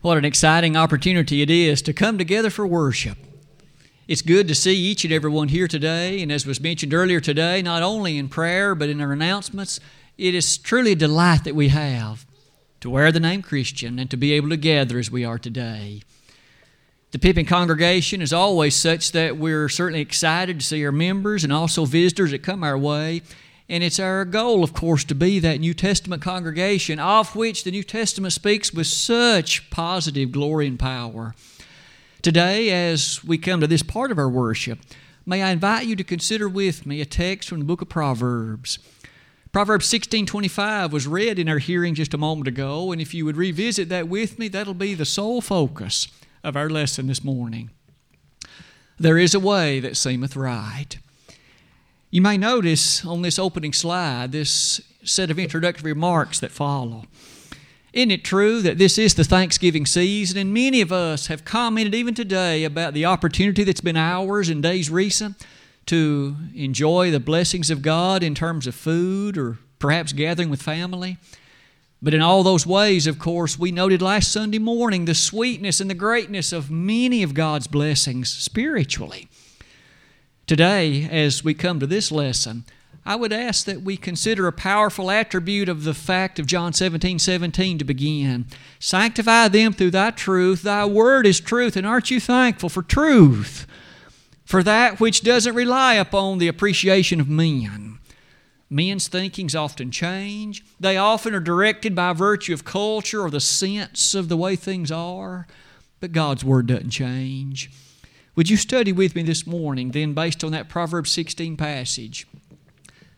What an exciting opportunity it is to come together for worship. It's good to see each and every one here today, and as was mentioned earlier today, not only in prayer but in our announcements, it is truly a delight that we have to wear the name Christian and to be able to gather as we are today. The Pippin congregation is always such that we're certainly excited to see our members and also visitors that come our way. And it's our goal, of course, to be that New Testament congregation of which the New Testament speaks with such positive glory and power. Today, as we come to this part of our worship, may I invite you to consider with me a text from the book of Proverbs. Proverbs 16:25 was read in our hearing just a moment ago, and if you would revisit that with me, that'll be the sole focus of our lesson this morning. There is a way that seemeth right. You may notice on this opening slide this set of introductory remarks that follow. Isn't it true that this is the Thanksgiving season, and many of us have commented even today about the opportunity that's been ours in days recent to enjoy the blessings of God in terms of food or perhaps gathering with family? But in all those ways, of course, we noted last Sunday morning the sweetness and the greatness of many of God's blessings spiritually. Today, as we come to this lesson, I would ask that we consider a powerful attribute of the fact of John 17 17 to begin. Sanctify them through thy truth. Thy word is truth. And aren't you thankful for truth? For that which doesn't rely upon the appreciation of men. Men's thinkings often change. They often are directed by virtue of culture or the sense of the way things are. But God's Word doesn't change. Would you study with me this morning, then, based on that Proverbs 16 passage?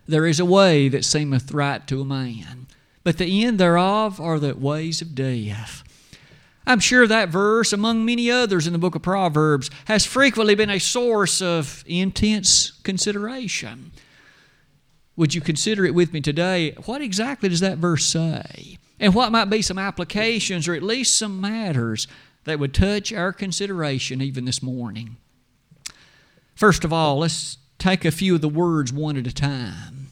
There is a way that seemeth right to a man, but the end thereof are the ways of death. I'm sure that verse, among many others in the book of Proverbs, has frequently been a source of intense consideration. Would you consider it with me today? What exactly does that verse say? And what might be some applications or at least some matters that would touch our consideration even this morning. First of all, let's take a few of the words one at a time.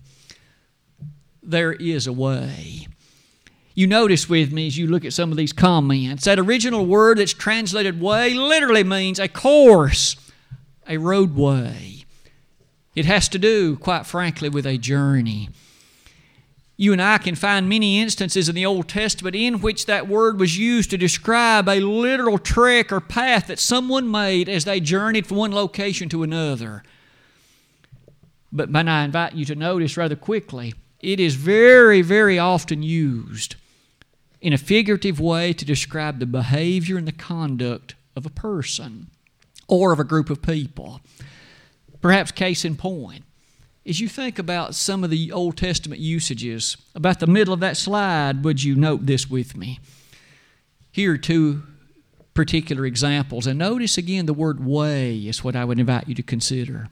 There is a way. You notice with me as you look at some of these comments, that original word that's translated way literally means a course, a roadway. It has to do, quite frankly, with a journey. You and I can find many instances in the Old Testament in which that word was used to describe a literal trek or path that someone made as they journeyed from one location to another. But when I invite you to notice rather quickly, it is very, very often used in a figurative way to describe the behavior and the conduct of a person or of a group of people. Perhaps, case in point, as you think about some of the Old Testament usages, about the middle of that slide, would you note this with me? Here are two particular examples. And notice again the word way is what I would invite you to consider.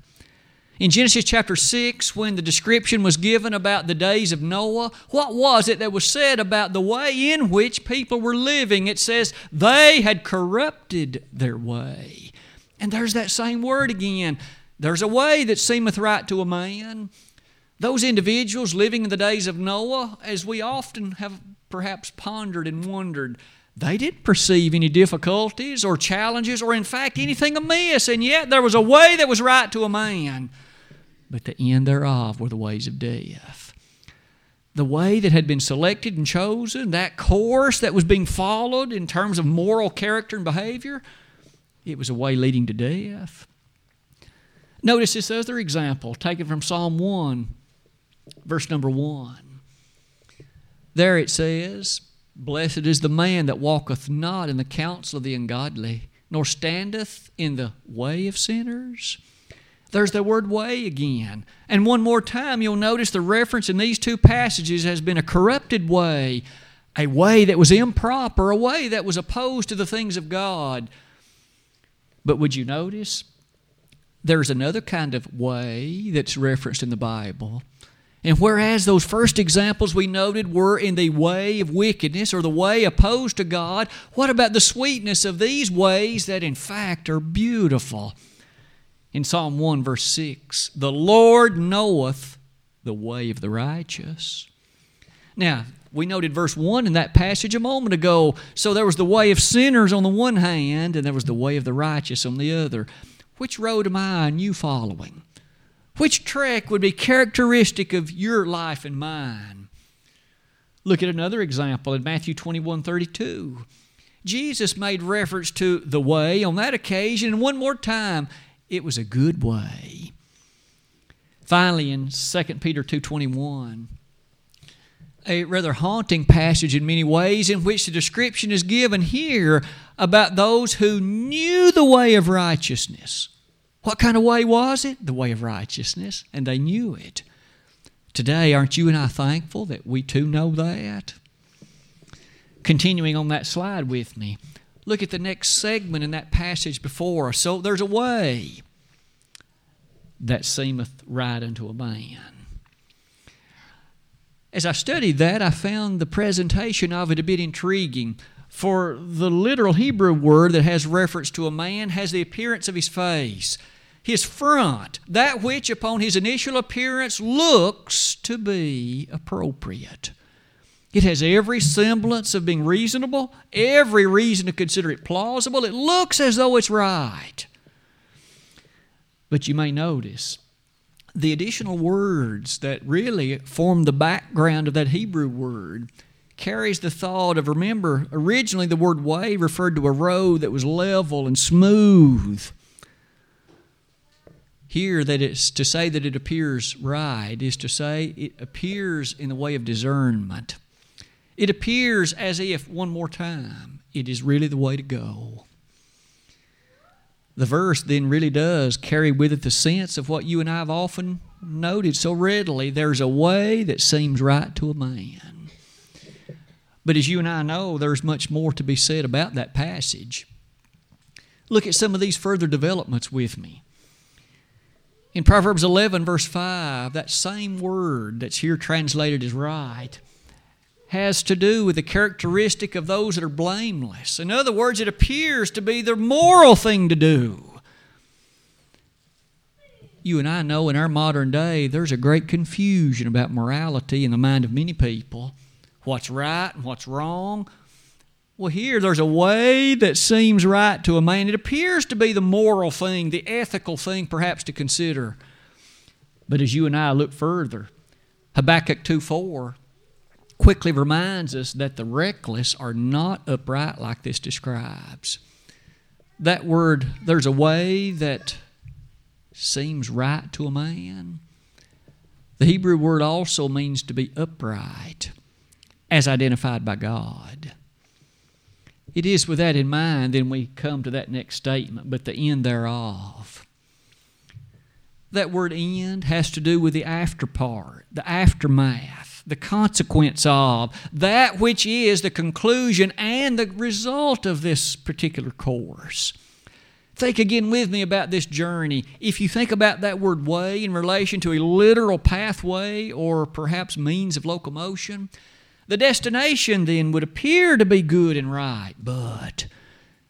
In Genesis chapter 6, when the description was given about the days of Noah, what was it that was said about the way in which people were living? It says they had corrupted their way. And there's that same word again. There's a way that seemeth right to a man. Those individuals living in the days of Noah, as we often have perhaps pondered and wondered, they didn't perceive any difficulties or challenges or, in fact, anything amiss, and yet there was a way that was right to a man. But the end thereof were the ways of death. The way that had been selected and chosen, that course that was being followed in terms of moral character and behavior, it was a way leading to death. Notice this other example taken from Psalm 1, verse number 1. There it says, Blessed is the man that walketh not in the counsel of the ungodly, nor standeth in the way of sinners. There's the word way again. And one more time, you'll notice the reference in these two passages has been a corrupted way, a way that was improper, a way that was opposed to the things of God. But would you notice there's another kind of way that's referenced in the Bible. And whereas those first examples we noted were in the way of wickedness or the way opposed to God, what about the sweetness of these ways that in fact are beautiful? In Psalm 1, verse 6, the Lord knoweth the way of the righteous. Now, We noted verse 1 in that passage a moment ago. So there was the way of sinners on the one hand, and there was the way of the righteous on the other. Which road am I and you following? Which trek would be characteristic of your life and mine? Look at another example in Matthew 21 32. Jesus made reference to the way on that occasion, and one more time, it was a good way. Finally, in 2 Peter 2.21, a rather haunting passage in many ways in which the description is given here about those who knew the way of righteousness. What kind of way was it? The way of righteousness, and they knew it. Today, aren't you and I thankful that we too know that? Continuing on that slide with me, look at the next segment in that passage before us. So there's a way that seemeth right unto a man. As I studied that, I found the presentation of it a bit intriguing. For the literal Hebrew word that has reference to a man has the appearance of his face, his front, that which upon his initial appearance looks to be appropriate. It has every semblance of being reasonable, every reason to consider it plausible. It looks as though it's right. But you may notice the additional words that really form the background of that Hebrew word carries the thought of remember originally the word way referred to a road that was level and smooth. Here that it's to say that it appears right is to say it appears in the way of discernment. It appears as if one more time it is really the way to go the verse then really does carry with it the sense of what you and I have often noted so readily there's a way that seems right to a man. But as you and I know, there's much more to be said about that passage. Look at some of these further developments with me. In Proverbs 11, verse 5, that same word that's here translated as right has to do with the characteristic of those that are blameless. In other words, it appears to be the moral thing to do. You and I know in our modern day there's a great confusion about morality in the mind of many people. What's right and what's wrong. Well, here there's a way that seems right to a man. It appears to be the moral thing, the ethical thing perhaps to consider. But as you and I look further, Habakkuk 2 4 quickly reminds us that the reckless are not upright like this describes. That word, there's a way that seems right to a man. The Hebrew word also means to be upright, as identified by God. It is with that in mind, then we come to that next statement, but the end thereof. That word end has to do with the after part, the aftermath the consequence of, that which is the conclusion and the result of this particular course. Think again with me about this journey. If you think about that word way in relation to a literal pathway or perhaps means of locomotion, the destination then would appear to be good and right, but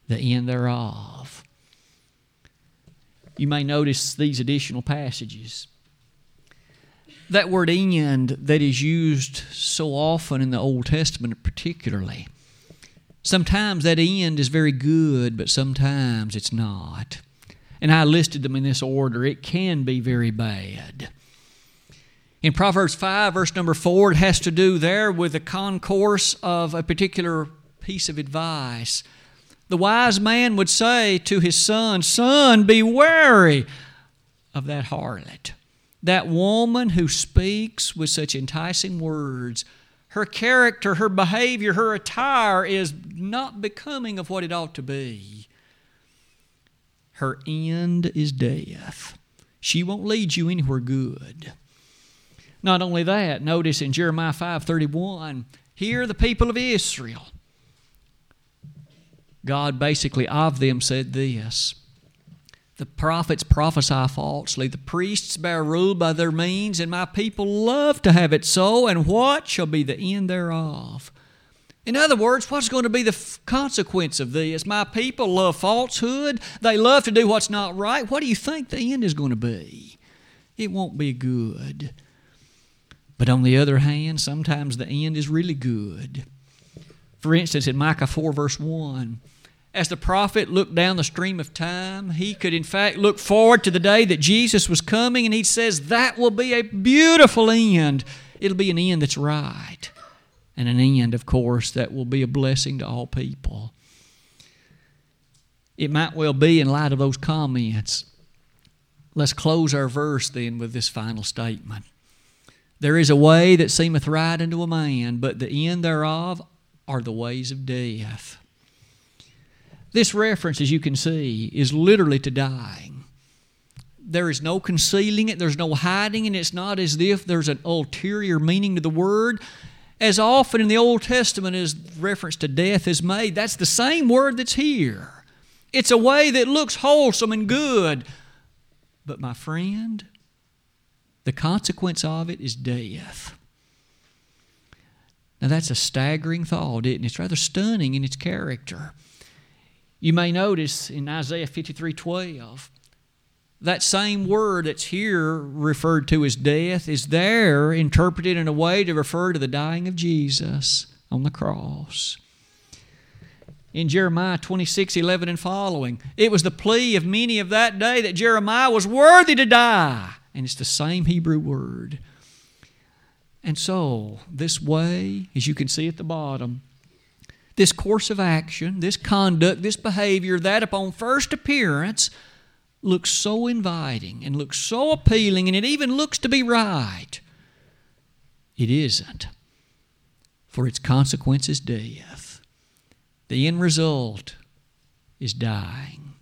the end thereof. You may notice these additional passages that word end that is used so often in the Old Testament, particularly. Sometimes that end is very good, but sometimes it's not. And I listed them in this order. It can be very bad. In Proverbs 5, verse number 4, it has to do there with the concourse of a particular piece of advice. The wise man would say to his son, Son, be wary of that harlot. That woman who speaks with such enticing words, her character, her behavior, her attire is not becoming of what it ought to be. Her end is death. She won't lead you anywhere good. Not only that, notice in Jeremiah 5:31, here the people of Israel. God basically of them said this the prophets prophesy falsely. The priests bear rule by their means, and my people love to have it so. And what shall be the end thereof? In other words, what's going to be the f- consequence of this? My people love falsehood. They love to do what's not right. What do you think the end is going to be? It won't be good. But on the other hand, sometimes the end is really good. For instance, in Micah 4, verse 1, as the prophet looked down the stream of time, he could in fact look forward to the day that Jesus was coming, and he says that will be a beautiful end. It'll be an end that's right, and an end, of course, that will be a blessing to all people. It might well be, in light of those comments, let's close our verse then with this final statement. There is a way that seemeth right unto a man, but the end thereof are the ways of death. This reference, as you can see, is literally to dying. There is no concealing it, there's no hiding it, it's not as if there's an ulterior meaning to the word. As often in the Old Testament as reference to death is made, that's the same word that's here. It's a way that looks wholesome and good. But, my friend, the consequence of it is death. Now, that's a staggering thought, isn't it? It's rather stunning in its character. You may notice in Isaiah 53 12, that same word that's here referred to as death is there interpreted in a way to refer to the dying of Jesus on the cross. In Jeremiah 26 11 and following, it was the plea of many of that day that Jeremiah was worthy to die. And it's the same Hebrew word. And so, this way, as you can see at the bottom, this course of action, this conduct, this behavior, that upon first appearance looks so inviting and looks so appealing, and it even looks to be right. It isn't, for its consequence is death. The end result is dying.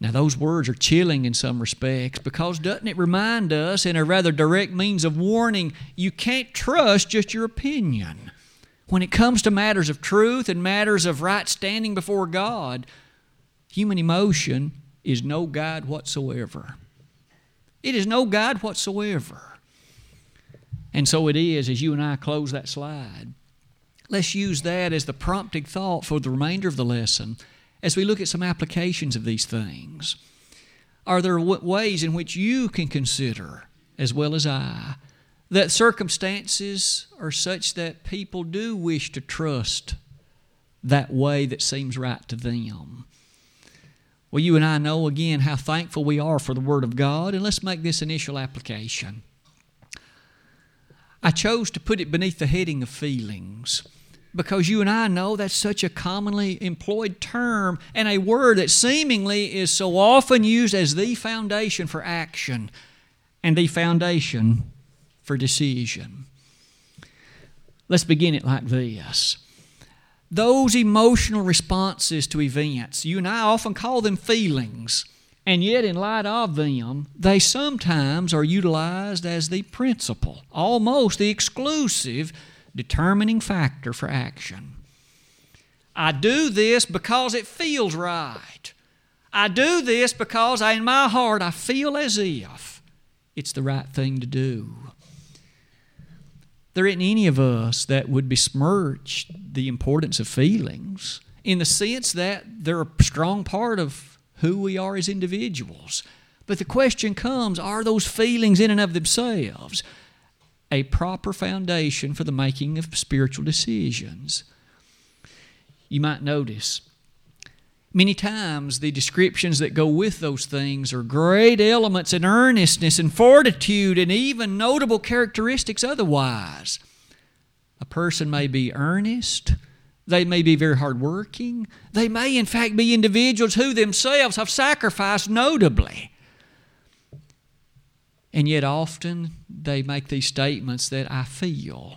Now, those words are chilling in some respects because doesn't it remind us, in a rather direct means of warning, you can't trust just your opinion. When it comes to matters of truth and matters of right standing before God, human emotion is no guide whatsoever. It is no guide whatsoever. And so it is as you and I close that slide. Let's use that as the prompting thought for the remainder of the lesson as we look at some applications of these things. Are there ways in which you can consider, as well as I, that circumstances are such that people do wish to trust that way that seems right to them? Well, you and I know again how thankful we are for the Word of God, and let's make this initial application. I chose to put it beneath the heading of feelings because you and I know that's such a commonly employed term and a word that seemingly is so often used as the foundation for action and the foundation for decision. Let's begin it like this. Those emotional responses to events, you and I often call them feelings, and yet, in light of them, they sometimes are utilized as the principal, almost the exclusive determining factor for action. I do this because it feels right. I do this because I, in my heart I feel as if it's the right thing to do. There isn't any of us that would besmirch the importance of feelings in the sense that they're a strong part of who we are as individuals. But the question comes are those feelings in and of themselves a proper foundation for the making of spiritual decisions. You might notice many times the descriptions that go with those things are great elements in earnestness and fortitude and even notable characteristics otherwise. A person may be earnest. They may be very hardworking. They may, in fact, be individuals who themselves have sacrificed notably. And yet, often they make these statements that I feel.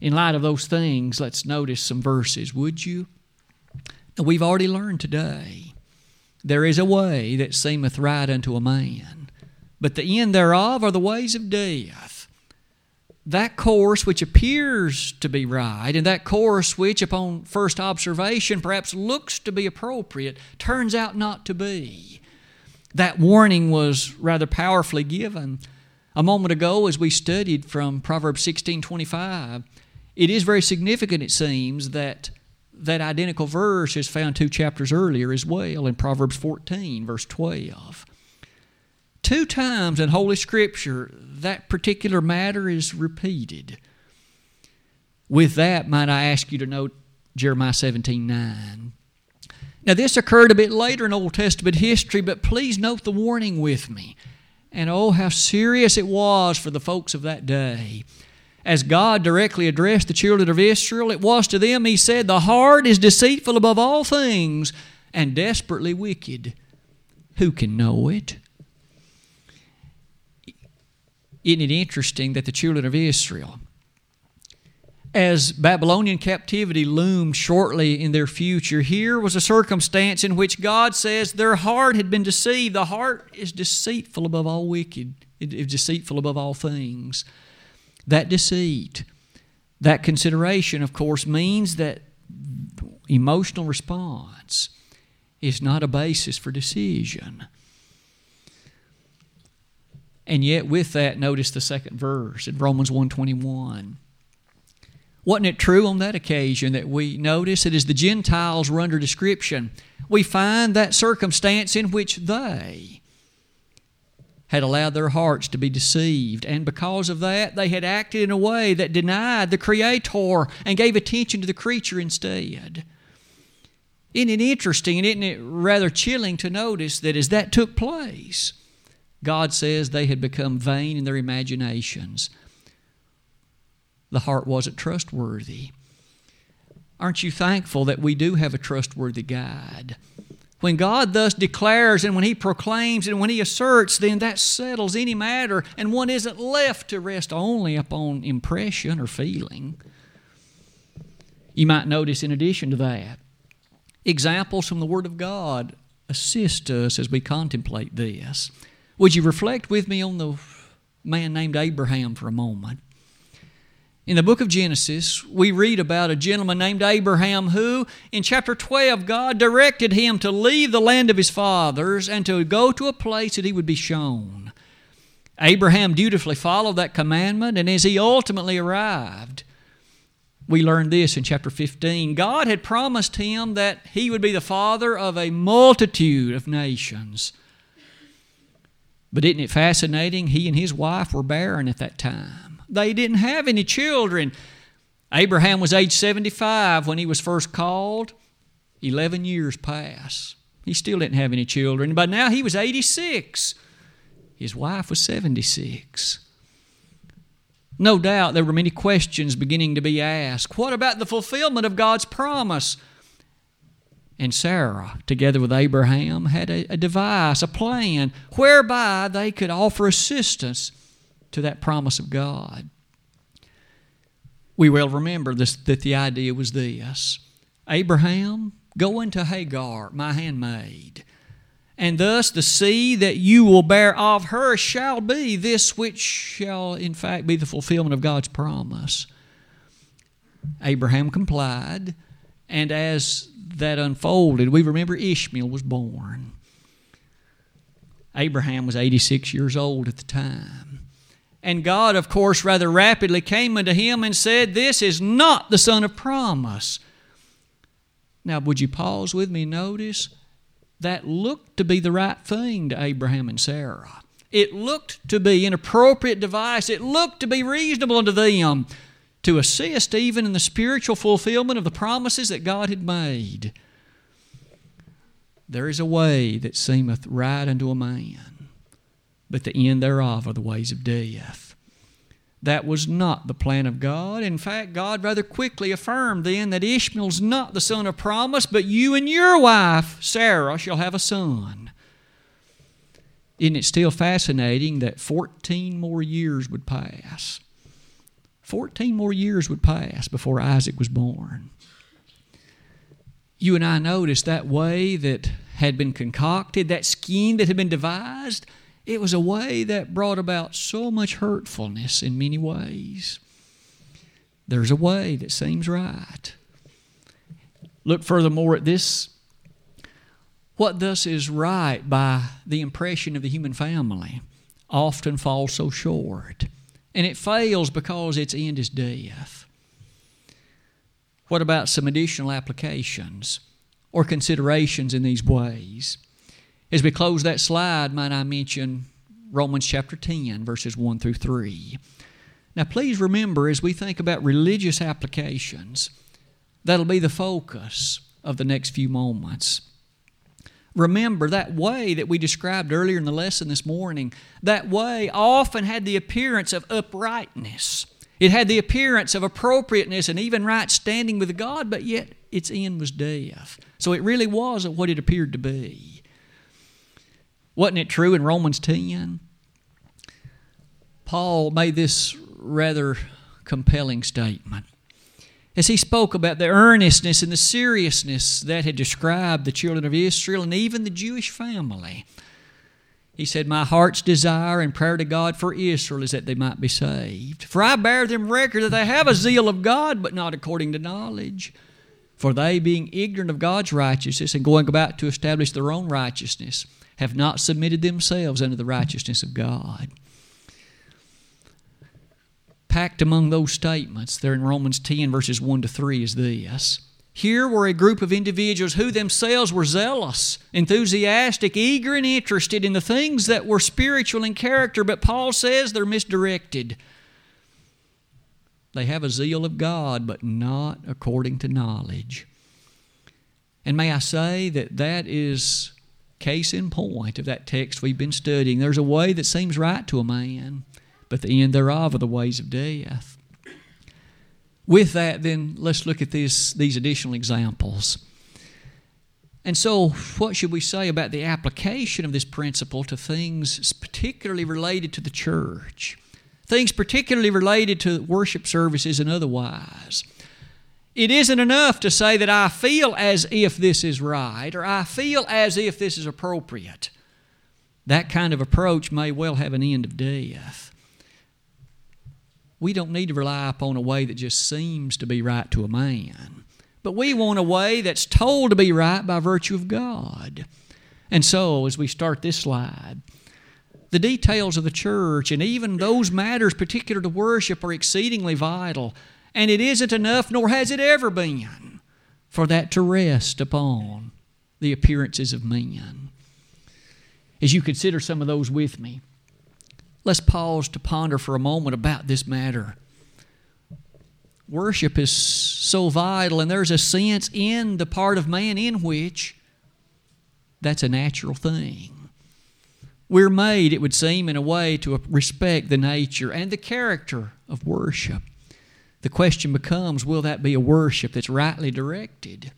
In light of those things, let's notice some verses, would you? We've already learned today there is a way that seemeth right unto a man, but the end thereof are the ways of death. That course which appears to be right, and that course which, upon first observation, perhaps looks to be appropriate, turns out not to be that warning was rather powerfully given. A moment ago, as we studied from Proverbs 16 25, it is very significant, it seems, that that identical verse is found two chapters earlier as well in Proverbs 14, verse 12. Two times in Holy Scripture, that particular matter is repeated. With that, might I ask you to note Jeremiah 17 9. Now, this occurred a bit later in Old Testament history, but please note the warning with me. And oh, how serious it was for the folks of that day. As God directly addressed the children of Israel, it was to them, He said, The heart is deceitful above all things and desperately wicked. Who can know it? Isn't it interesting that the children of Israel, as Babylonian captivity loomed shortly in their future, here was a circumstance in which God says their heart had been deceived. The heart is deceitful above all wicked, it is deceitful above all things. That deceit, that consideration, of course, means that emotional response is not a basis for decision. And yet with that, notice the second verse in Romans 121. Wasn't it true on that occasion that we notice that as the Gentiles were under description, we find that circumstance in which they had allowed their hearts to be deceived, and because of that, they had acted in a way that denied the Creator and gave attention to the creature instead. Isn't it interesting and isn't it rather chilling to notice that as that took place, God says they had become vain in their imaginations. The heart wasn't trustworthy. Aren't you thankful that we do have a trustworthy guide? When God thus declares and when He proclaims and when He asserts, then that settles any matter, and one isn't left to rest only upon impression or feeling. You might notice, in addition to that, examples from the Word of God assist us as we contemplate this. Would you reflect with me on the man named Abraham for a moment? In the book of Genesis, we read about a gentleman named Abraham who, in chapter 12, God directed him to leave the land of his fathers and to go to a place that he would be shown. Abraham dutifully followed that commandment, and as he ultimately arrived, we learn this in chapter 15. God had promised him that he would be the father of a multitude of nations. But isn't it fascinating? He and his wife were barren at that time. They didn't have any children. Abraham was age 75 when he was first called. 11 years passed. He still didn't have any children. But now he was 86. His wife was 76. No doubt there were many questions beginning to be asked. What about the fulfillment of God's promise? And Sarah, together with Abraham, had a, a, device, a plan, whereby they could offer assistance to that promise of God. We well remember this, that the idea was this Abraham, go into Hagar, my handmaid, and thus the seed that you will bear of her shall be this which shall in fact be the fulfillment of God's promise. Abraham complied, and as that unfolded, we remember Ishmael was born. Abraham was 86 years old at the time. And God, of course, rather rapidly came unto him and said, This is not the son of promise. Now, would you pause with me and notice? that looked to be the right thing to Abraham and Sarah. It looked to be an appropriate device. It looked to be reasonable unto them to assist even in the spiritual fulfillment of the promises that God had made. There is a way that seemeth right unto a man, but the end thereof are the ways of death. That was not the plan of God. In fact, God rather quickly affirmed then that Ishmael's not the son of promise, but you and your wife, Sarah, shall have a son. Isn't it still fascinating that 14 more years would pass? 14 more years would pass before Isaac was born. You and I noticed that way that had been concocted, that scheme that had been devised it was a way that brought about so much hurtfulness in many ways. There's a way that seems right. Look furthermore at this. What thus is right by the impression of the human family often falls so short, and it fails because its end is death. What about some additional applications or considerations in these ways? As we close that slide, might I mention Romans chapter 10, verses 1 through 3. Now, please remember as we think about religious applications, that'll be the focus of the next few moments. Remember that way that we described earlier in the lesson this morning, that way often had the appearance of uprightness. It had the appearance of appropriateness and even right standing with God, but yet its end was death. So it really wasn't what it appeared to be. Wasn't it true in Romans 10? Paul made this rather compelling statement as he spoke about the earnestness and the seriousness that had described the children of Israel and even the Jewish family. He said, My heart's desire and prayer to God for Israel is that they might be saved. For I bear them record that they have a zeal of God, but not according to knowledge. For they, being ignorant of God's righteousness and going about to establish their own righteousness, have not submitted themselves unto the righteousness of God. Packed among those statements there in Romans 10, verses 1 to 3, is this. Here were a group of individuals who themselves were zealous, enthusiastic, eager, and interested in the things that were spiritual in character, but Paul says they're misdirected. They have a zeal of God, but not according to knowledge. And may I say that that is case in point of that text we've been studying. There's a way that seems right to a man, but the end thereof are the ways of death. With that, then let's look at this, these additional examples. And so, what should we say about the application of this principle to things particularly related to the church? Things particularly related to worship services and otherwise. It isn't enough to say that I feel as if this is right or I feel as if this is appropriate. That kind of approach may well have an end of death. We don't need to rely upon a way that just seems to be right to a man, but we want a way that's told to be right by virtue of God. And so, as we start this slide, the details of the church and even those matters particular to worship are exceedingly vital, and it isn't enough, nor has it ever been, for that to rest upon the appearances of men. As you consider some of those with me, Let's pause to ponder for a moment about this matter. Worship is so vital, and there's a sense in the part of man in which that's a natural thing. We're made, it would seem, in a way to respect the nature and the character of worship. The question becomes will that be a worship that's rightly directed?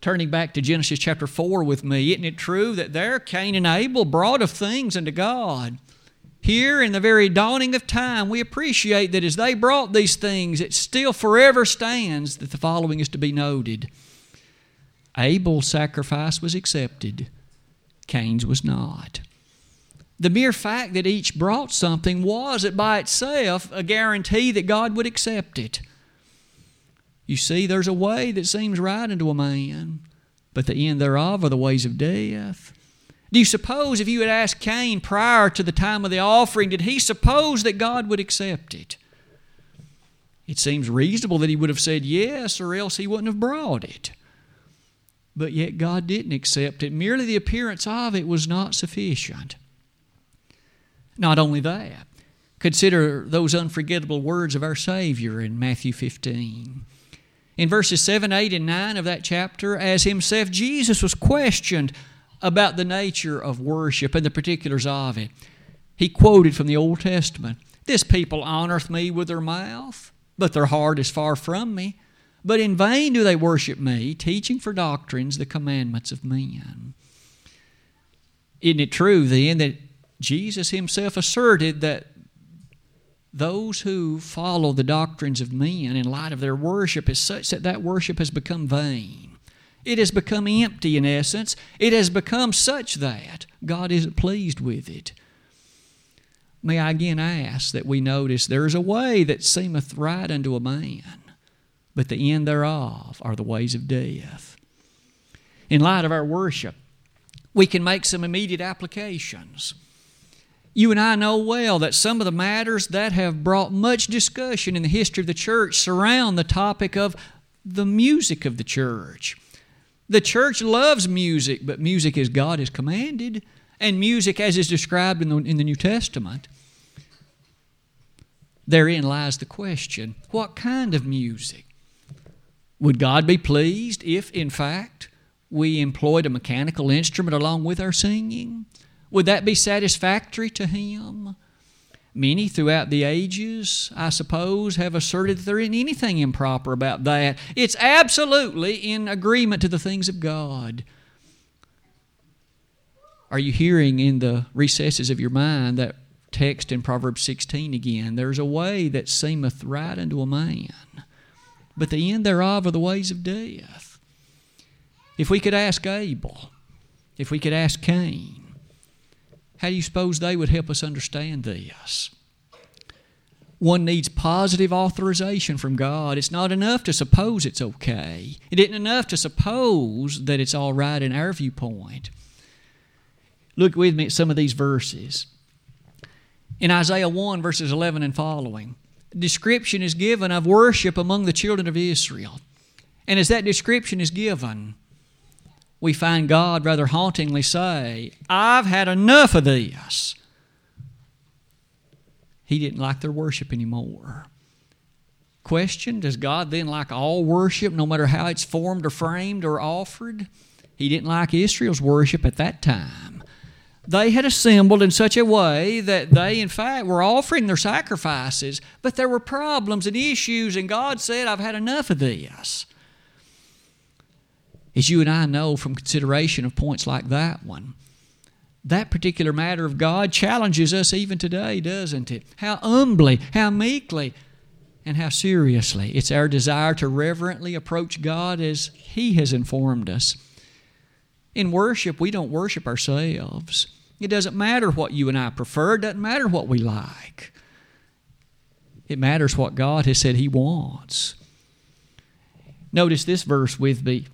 Turning back to Genesis chapter 4 with me, isn't it true that there Cain and Abel brought of things unto God? Here, in the very dawning of time, we appreciate that as they brought these things, it still forever stands that the following is to be noted Abel's sacrifice was accepted, Cain's was not. The mere fact that each brought something wasn't by itself a guarantee that God would accept it. You see, there's a way that seems right unto a man, but the end thereof are the ways of death. Do you suppose if you had asked Cain prior to the time of the offering, did he suppose that God would accept it? It seems reasonable that he would have said yes, or else he wouldn't have brought it. But yet God didn't accept it. Merely the appearance of it was not sufficient. Not only that, consider those unforgettable words of our Savior in Matthew 15. In verses 7, 8, and 9 of that chapter, as himself Jesus was questioned about the nature of worship and the particulars of it. He quoted from the Old Testament This people honoreth me with their mouth, but their heart is far from me. But in vain do they worship me, teaching for doctrines the commandments of men. Isn't it true then that Jesus himself asserted that those who follow the doctrines of men in light of their worship is such that that worship has become vain? It has become empty in essence. It has become such that God isn't pleased with it. May I again ask that we notice there is a way that seemeth right unto a man, but the end thereof are the ways of death. In light of our worship, we can make some immediate applications. You and I know well that some of the matters that have brought much discussion in the history of the church surround the topic of the music of the church. The church loves music, but music as God has commanded. and music as is described in the, in the New Testament, therein lies the question what kind of music? Would God be pleased if, in fact, we employed a mechanical instrument along with our singing? Would that be satisfactory to Him? Many throughout the ages, I suppose, have asserted that there isn't anything improper about that. It's absolutely in agreement to the things of God. Are you hearing in the recesses of your mind that text in Proverbs 16 again? There's a way that seemeth right unto a man, but the end thereof are the ways of death. If we could ask Abel, if we could ask Cain, how do you suppose they would help us understand this? One needs positive authorization from God. It's not enough to suppose it's okay. It isn't enough to suppose that it's all right in our viewpoint. Look with me at some of these verses. In Isaiah 1, verses 11 and following, description is given of worship among the children of Israel. And as that description is given, we find God rather hauntingly say, I've had enough of this. He didn't like their worship anymore. Question Does God then like all worship, no matter how it's formed or framed or offered? He didn't like Israel's worship at that time they had assembled in such a way that they, in fact, were offering their sacrifices, but there were problems and issues, and God said, I've had enough of this. As you and I know from consideration of points like that one, that particular matter of God challenges us even today, doesn't it? How humbly, how meekly, and how seriously. It's our desire to reverently approach God as He has informed us. In worship, we don't worship ourselves. It doesn't matter what you and I prefer, it doesn't matter what we like. It matters what God has said He wants. Notice this verse with me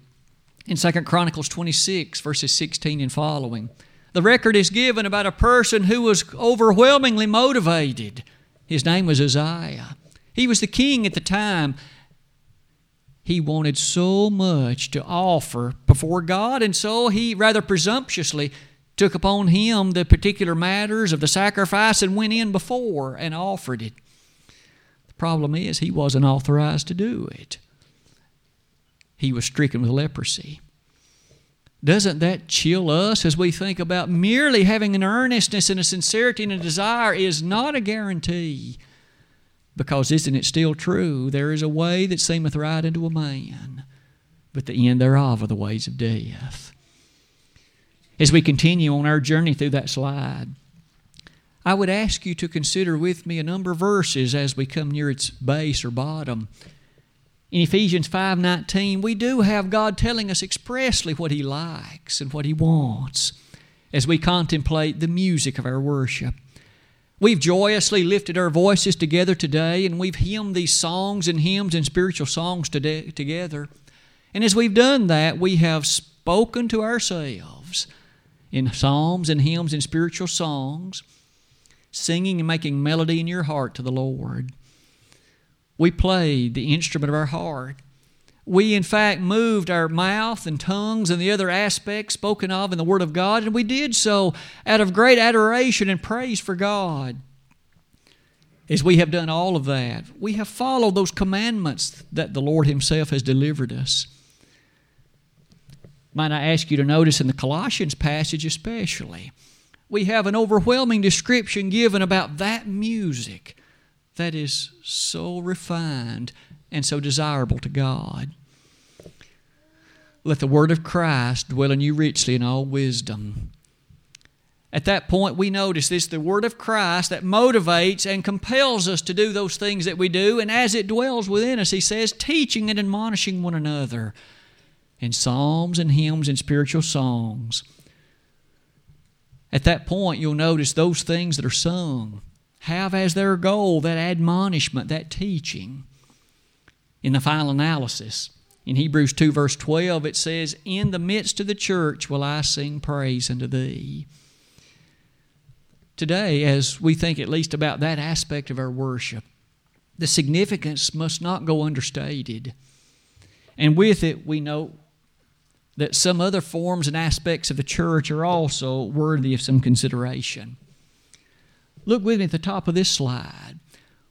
in 2 Chronicles 26, verses 16 and following. The record is given about a person who was overwhelmingly motivated. His name was Uzziah. He was the king at the time, he wanted so much to offer before God, and so he rather presumptuously took upon him the particular matters of the sacrifice and went in before and offered it. The problem is, he wasn't authorized to do it. He was stricken with leprosy. Doesn't that chill us as we think about merely having an earnestness and a sincerity and a desire is not a guarantee because isn't it still true? There is a way that seemeth right unto a man, but the end thereof are the ways of death. As we continue on our journey through that slide, I would ask you to consider with me a number of verses as we come near its base or bottom. In Ephesians 5:19, we do have God telling us expressly what he likes and what he wants as we contemplate the music of our worship. We've joyously lifted our voices together today, and we've hymned these songs and hymns and spiritual songs today, together. And as we've done that, we have spoken to ourselves in psalms and hymns and spiritual songs, singing and making melody in your heart to the Lord. We played the instrument of our heart we in fact moved our mouth and tongues and the other aspects spoken of in the Word of God, and we did so out of great adoration and praise for God. As we have done all of that, we have followed those commandments that the Lord Himself has delivered us. Might I ask you to notice in the Colossians passage, especially, we have an overwhelming description given about that music that is so refined and so desirable to God. Let the word of Christ dwell in you richly in all wisdom. At that point, we notice this the word of Christ that motivates and compels us to do those things that we do. And as it dwells within us, he says, teaching and admonishing one another in psalms and hymns and spiritual songs. At that point, you'll notice those things that are sung have as their goal that admonishment, that teaching. In the final analysis, in Hebrews 2, verse 12, it says, In the midst of the church will I sing praise unto thee. Today, as we think at least about that aspect of our worship, the significance must not go understated. And with it, we know that some other forms and aspects of the church are also worthy of some consideration. Look with me at the top of this slide.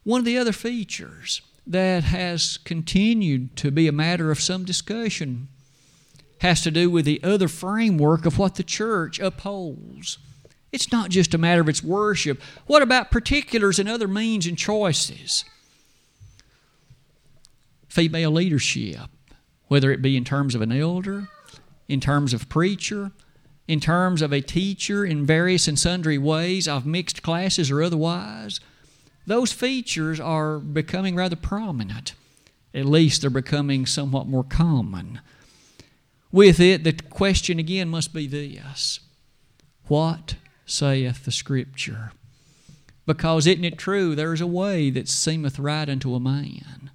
One of the other features that has continued to be a matter of some discussion has to do with the other framework of what the church upholds. It's not just a matter of its worship. What about particulars and other means and choices? Female leadership, whether it be in terms of an elder, in terms of preacher, in terms of a teacher in various and sundry ways of mixed classes or otherwise, those features are becoming rather prominent. At least they're becoming somewhat more common. With it, the question again must be this What saith the Scripture? Because isn't it true, there's a way that seemeth right unto a man,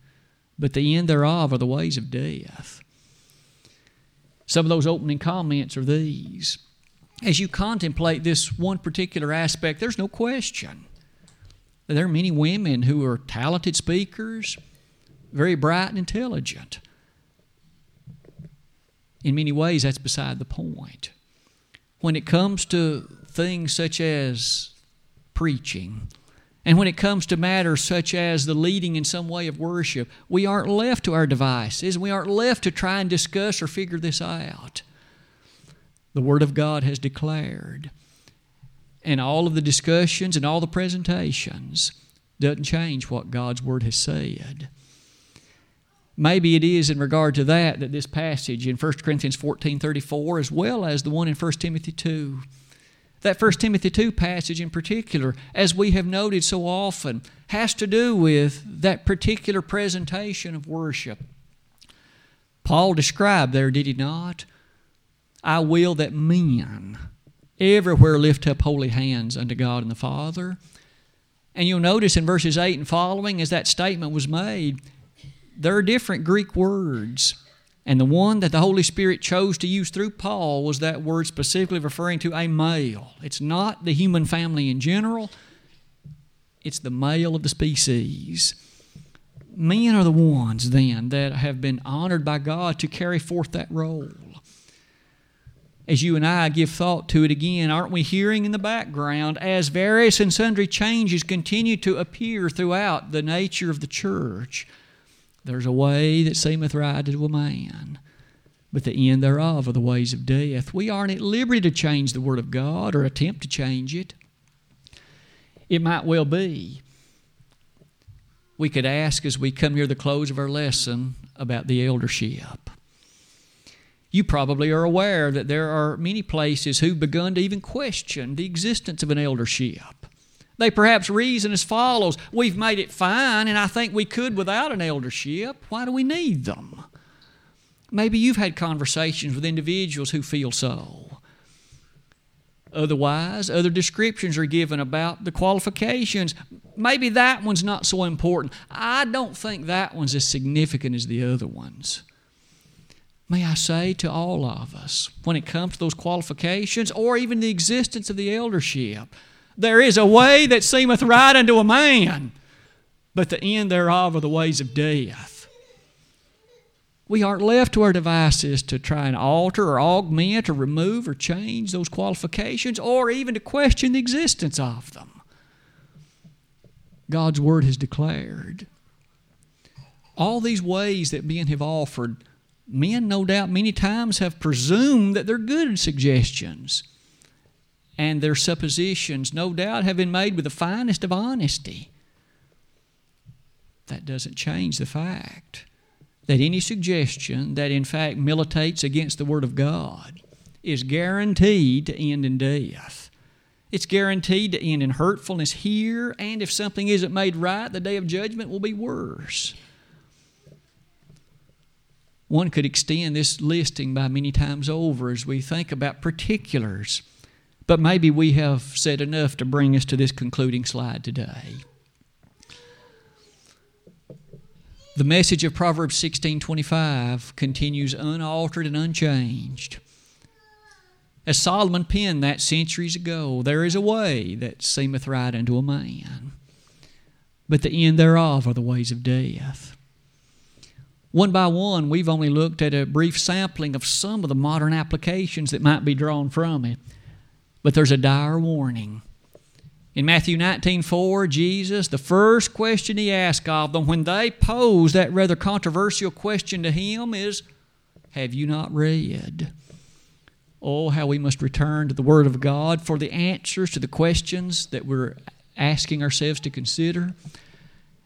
but the end thereof are the ways of death. Some of those opening comments are these. As you contemplate this one particular aspect, there's no question. There are many women who are talented speakers, very bright and intelligent. In many ways, that's beside the point. When it comes to things such as preaching, and when it comes to matters such as the leading in some way of worship, we aren't left to our devices. We aren't left to try and discuss or figure this out. The Word of God has declared. And all of the discussions and all the presentations doesn't change what God's Word has said. Maybe it is in regard to that that this passage in 1 Corinthians 14 34, as well as the one in 1 Timothy 2, that 1 Timothy 2 passage in particular, as we have noted so often, has to do with that particular presentation of worship. Paul described there, did he not? I will that men everywhere lift up holy hands unto God and the Father. And you'll notice in verses 8 and following, as that statement was made, there are different Greek words and the one that the Holy Spirit chose to use through Paul was that word specifically referring to a male. It's not the human family in general, it's the male of the species. Men are the ones then that have been honored by God to carry forth that role. As you and I give thought to it again, aren't we hearing in the background as various and sundry changes continue to appear throughout the nature of the church? There's a way that seemeth right to a man, but the end thereof are the ways of death. We aren't at liberty to change the Word of God or attempt to change it. It might well be. We could ask as we come near the close of our lesson about the eldership. You probably are aware that there are many places who've begun to even question the existence of an eldership. They perhaps reason as follows We've made it fine, and I think we could without an eldership. Why do we need them? Maybe you've had conversations with individuals who feel so. Otherwise, other descriptions are given about the qualifications. Maybe that one's not so important. I don't think that one's as significant as the other ones. May I say to all of us, when it comes to those qualifications or even the existence of the eldership, there is a way that seemeth right unto a man, but the end thereof are the ways of death. We aren't left to our devices to try and alter or augment or remove or change those qualifications or even to question the existence of them. God's Word has declared. All these ways that men have offered, men, no doubt, many times have presumed that they're good suggestions and their suppositions, no doubt, have been made with the finest of honesty. That doesn't change the fact that any suggestion that in fact militates against the Word of God is guaranteed to end in death. It's guaranteed to end in hurtfulness here, and if something isn't made right, the day of judgment will be worse. One could extend this listing by many times over as we think about particulars but maybe we have said enough to bring us to this concluding slide today. The message of Proverbs 16:25 continues unaltered and unchanged. As Solomon penned that centuries ago, there is a way that seemeth right unto a man, but the end thereof are the ways of death. One by one, we've only looked at a brief sampling of some of the modern applications that might be drawn from it. But there's a dire warning. In Matthew 19 4, Jesus, the first question he asked of them when they posed that rather controversial question to him is, Have you not read? Oh, how we must return to the Word of God for the answers to the questions that we're asking ourselves to consider.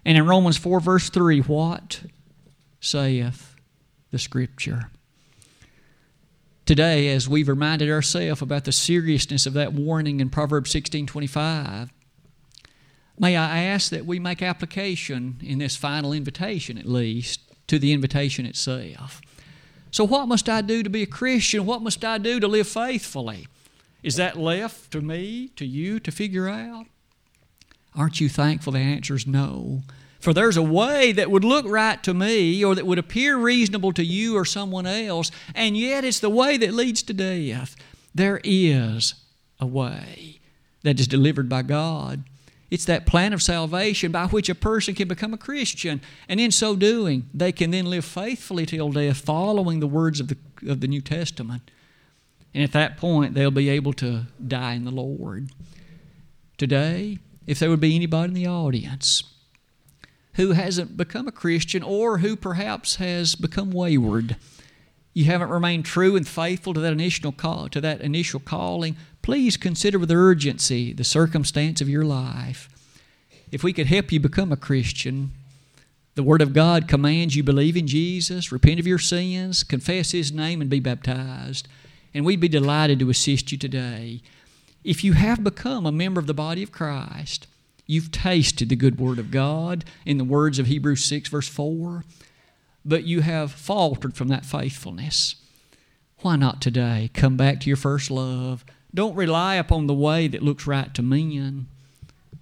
And in Romans 4, verse 3, what saith the Scripture? Today, as we've reminded ourselves about the seriousness of that warning in Proverbs 16:25, may I ask that we make application in this final invitation, at least, to the invitation itself. So, what must I do to be a Christian? What must I do to live faithfully? Is that left to me, to you, to figure out? Aren't you thankful the answer is no? For there's a way that would look right to me or that would appear reasonable to you or someone else, and yet it's the way that leads to death. There is a way that is delivered by God. It's that plan of salvation by which a person can become a Christian, and in so doing, they can then live faithfully till death, following the words of the, of the New Testament. And at that point, they'll be able to die in the Lord. Today, if there would be anybody in the audience who hasn't become a Christian or who perhaps has become wayward, you haven't remained true and faithful to that initial call, to that initial calling, please consider with urgency the circumstance of your life. If we could help you become a Christian, the Word of God commands you believe in Jesus, repent of your sins, confess His name, and be baptized. And we'd be delighted to assist you today. If you have become a member of the body of Christ, You've tasted the good word of God in the words of Hebrews 6, verse 4, but you have faltered from that faithfulness. Why not today come back to your first love? Don't rely upon the way that looks right to men,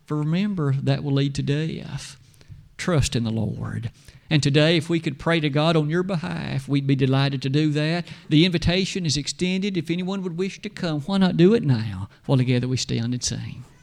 for remember that will lead to death. Trust in the Lord. And today, if we could pray to God on your behalf, we'd be delighted to do that. The invitation is extended. If anyone would wish to come, why not do it now while together we stand and sing?